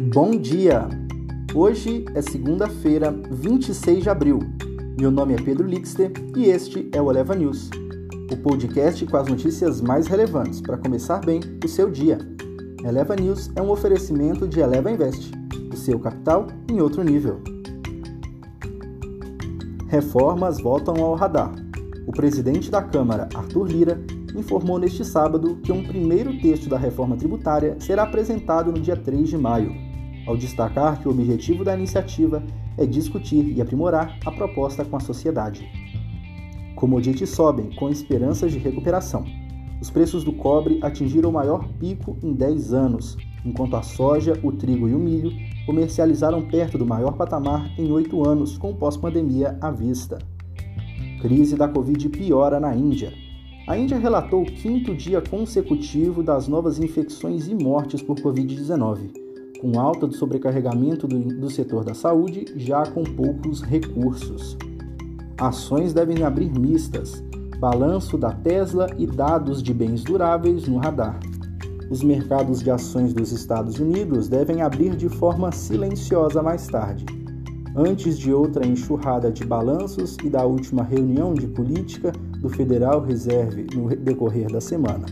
Bom dia! Hoje é segunda-feira, 26 de abril. Meu nome é Pedro Lixter e este é o Eleva News, o podcast com as notícias mais relevantes para começar bem o seu dia. Eleva News é um oferecimento de Eleva Invest, o seu capital em outro nível. Reformas voltam ao radar. O presidente da Câmara, Arthur Lira, informou neste sábado que um primeiro texto da reforma tributária será apresentado no dia 3 de maio, ao destacar que o objetivo da iniciativa é discutir e aprimorar a proposta com a sociedade. Commodities sobem com esperanças de recuperação. Os preços do cobre atingiram o maior pico em 10 anos, enquanto a soja, o trigo e o milho comercializaram perto do maior patamar em 8 anos, com pós-pandemia à vista. Crise da Covid piora na Índia. A Índia relatou o quinto dia consecutivo das novas infecções e mortes por Covid-19, com alta do sobrecarregamento do, do setor da saúde, já com poucos recursos. Ações devem abrir mistas, balanço da Tesla e dados de bens duráveis no radar. Os mercados de ações dos Estados Unidos devem abrir de forma silenciosa mais tarde antes de outra enxurrada de balanços e da última reunião de política do Federal Reserve no decorrer da semana.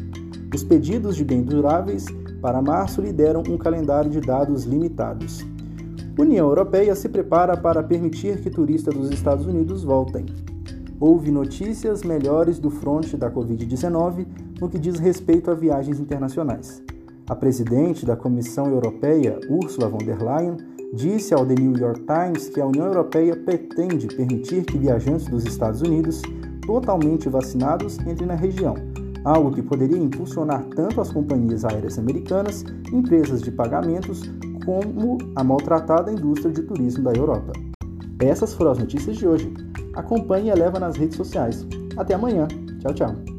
Os pedidos de bens duráveis para março lideram um calendário de dados limitados. União Europeia se prepara para permitir que turistas dos Estados Unidos voltem. Houve notícias melhores do fronte da Covid-19 no que diz respeito a viagens internacionais. A presidente da Comissão Europeia, Ursula von der Leyen, disse ao The New York Times que a União Europeia pretende permitir que viajantes dos Estados Unidos totalmente vacinados entrem na região, algo que poderia impulsionar tanto as companhias aéreas americanas, empresas de pagamentos, como a maltratada indústria de turismo da Europa. Essas foram as notícias de hoje. Acompanhe e eleva nas redes sociais. Até amanhã. Tchau, tchau.